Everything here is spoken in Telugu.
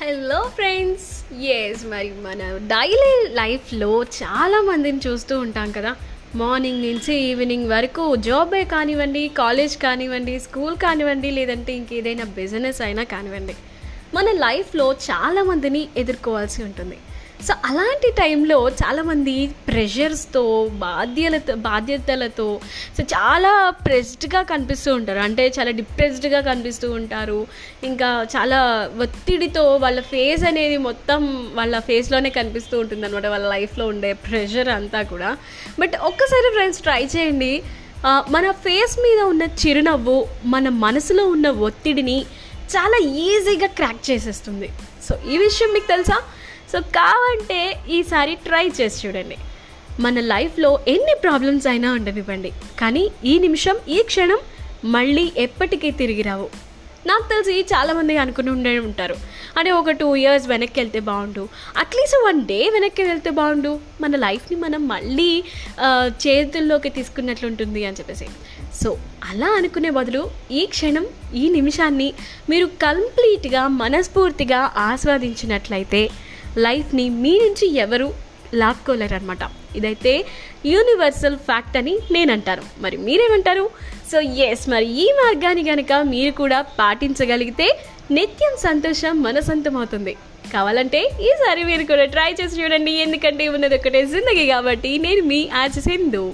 హలో ఫ్రెండ్స్ ఎస్ మరి మన డైలీ లైఫ్లో చాలామందిని చూస్తూ ఉంటాం కదా. మార్నింగ్ నుంచి ఈవినింగ్ వరకు జాబే కానివ్వండి కాలేజ్ కానివ్వండి స్కూల్ కానివ్వండి లేదంటే ఇంకేదైనా బిజినెస్ అయినా కానివ్వండి. మన లైఫ్లో చాలా మందిని ఎదుర్కోవాల్సి ఉంటుంది. సో అలాంటి టైంలో చాలామంది ప్రెషర్స్తో బాధ్యలతో బాధ్యతలతో సో చాలా ప్రెస్డ్గా కనిపిస్తూ ఉంటారు. అంటే చాలా డిప్రెస్డ్గా కనిపిస్తూ ఉంటారు. ఇంకా చాలా ఒత్తిడితో వాళ్ళ ఫేస్ అనేది మొత్తం వాళ్ళ ఫేస్లోనే కనిపిస్తూ ఉంటుంది అనమాట వాళ్ళ లైఫ్లో ఉండే ప్రెషర్ అంతా కూడా. బట్ ఒక్కసారి ఫ్రెండ్స్ ట్రై చేయండి. మన ఫేస్ మీద ఉన్న చిరునవ్వు మన మనసులో ఉన్న ఒత్తిడిని చాలా ఈజీగా క్రాక్ చేసేస్తుంది. సో ఈ విషయం మీకు తెలుసా? సో కావంటే ఈసారి ట్రై చేసి చూడండి. మన లైఫ్లో ఎన్ని ప్రాబ్లమ్స్ అయినా ఉండనివ్వండి. కానీ ఈ నిమిషం ఈ క్షణం మళ్ళీ ఎప్పటికీ తిరిగి రావు. నాకు తెలిసి చాలామంది అనుకుని ఉండే ఉంటారు. అంటే ఒక టూ ఇయర్స్ వెనక్కి వెళ్తే బాగుండు. అట్లీస్ట్ వన్ డే వెనక్కి వెళ్తే బాగుండు. మన లైఫ్ని మనం మళ్ళీ చేతుల్లోకి తీసుకున్నట్లు ఉంటుంది అని చెప్పేసి. సో అలా అనుకునే బదులు ఈ క్షణం ఈ నిమిషాన్ని మీరు కంప్లీట్గా మనస్ఫూర్తిగా ఆస్వాదించినట్లయితే లైఫ్ని మీ నుంచి ఎవరు లాక్కోలేరనమాట ఇదైతే యూనివర్సల్ ఫ్యాక్ట్ అని నేను అంటాను మరి మీరేమంటారు? సో ఎస్ మరి ఈ మార్గాన్ని కనుక మీరు కూడా పాటించగలిగితే నిత్యం సంతోషం మన కావాలంటే ఈసారి మీరు కూడా ట్రై చేసి చూడండి. ఎందుకంటే ఉన్నది ఒకటే జిందగీ కాబట్టి నేను మీ ఆచ సింధు.